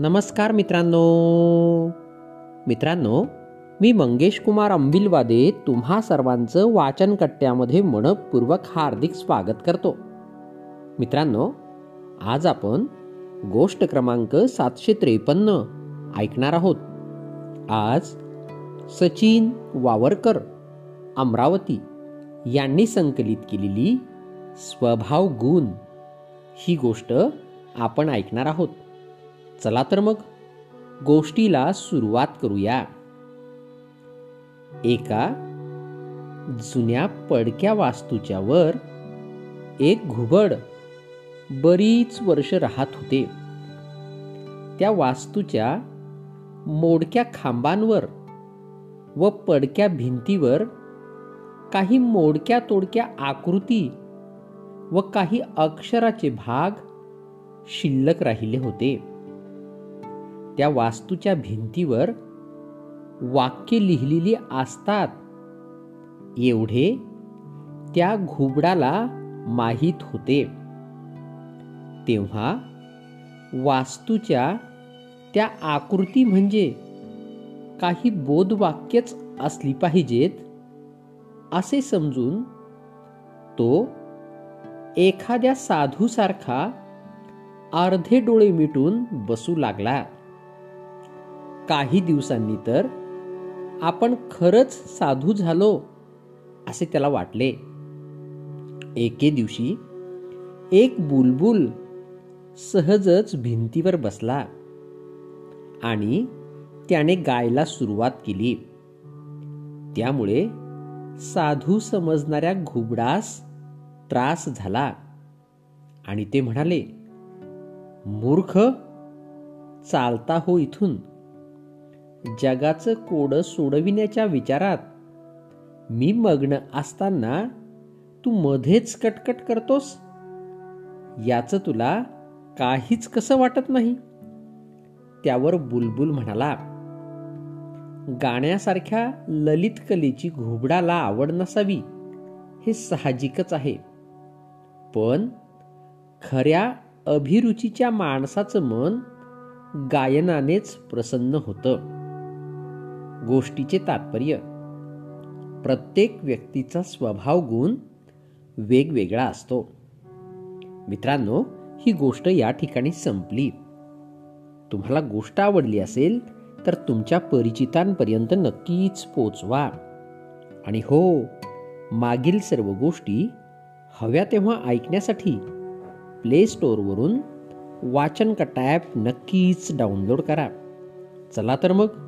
नमस्कार मित्रांनो. मित्रांनो मी मंगेश कुमार अंबिलवादे तुम्हा सर्वांचं वाचनकट्ट्यामध्ये मनपूर्वक हार्दिक स्वागत करतो. मित्रांनो आज आपण गोष्ट क्रमांक सातशे त्रेपन्न ऐकणार आहोत. आज सचिन वावरकर अमरावती यांनी संकलित केलेली स्वभाव गुण ही गोष्ट आपण ऐकणार आहोत. चला तर मग गोष्टीला सुरुवात करूया. एका जुन्या पडक्या वास्तूच्या वर एक घुबड बरीच वर्ष राहत होते. त्या वास्तूच्या मोडक्या खांबांवर व पडक्या भिंतीवर काही मोडक्या तोडक्या आकृती व काही अक्षराचे भाग शिल्लक राहिले होते. त्या वास्तूच्या भिंतीवर वाक्य लिहिलेली असतात. एवढे त्या घुबडाला माहीत होते. तेव्हा वास्तूच्या त्या आकृती म्हणजे काही बोधवाक्यच असली पाहिजेत असे समजून तो एखाद्या साधूसारखा अर्धे डोळे मिटून बसू लागला. काही दिवसांनी तर आपण खरंच साधू झालो असे त्याला वाटले. एके दिवशी एक बुलबुल सहजच भिंतीवर बसला आणि त्याने गायला सुरुवात केली. त्यामुळे साधू समजणाऱ्या घुबडास त्रास झाला आणि ते म्हणाले मूर्ख चालता हो इथून. जगाचं कोडं सोडविण्याच्या विचारात मी मग्न असताना तू मध्येच कटकट करतोस? याचं तुला काहीच कसं वाटत नाही? त्यावर बुलबुल म्हणाला. गाण्यासारख्या ललित कलेची घुबडाला आवड नसावी हे साहजिकच आहे. पण खऱ्या अभिरुचीच्या माणसाचं मन गायनानेच प्रसन्न होतं. गोष्टीचे तात्पर्य. प्रत्येक व्यक्तीचा स्वभाव गुण वेगवेगळा असतो. मित्रांनो ही गोष्ट या ठिकाणी संपली. तुम्हाला गोष्ट आवडली असेल तर तुमच्या परिचितांपर्यंत नक्कीच पोचवा. आणि हो मागील सर्व गोष्टी हव्या तेव्हा ऐकण्यासाठी प्ले स्टोअरवरून वाचन ॲप नक्कीच डाउनलोड करा. चला तर मग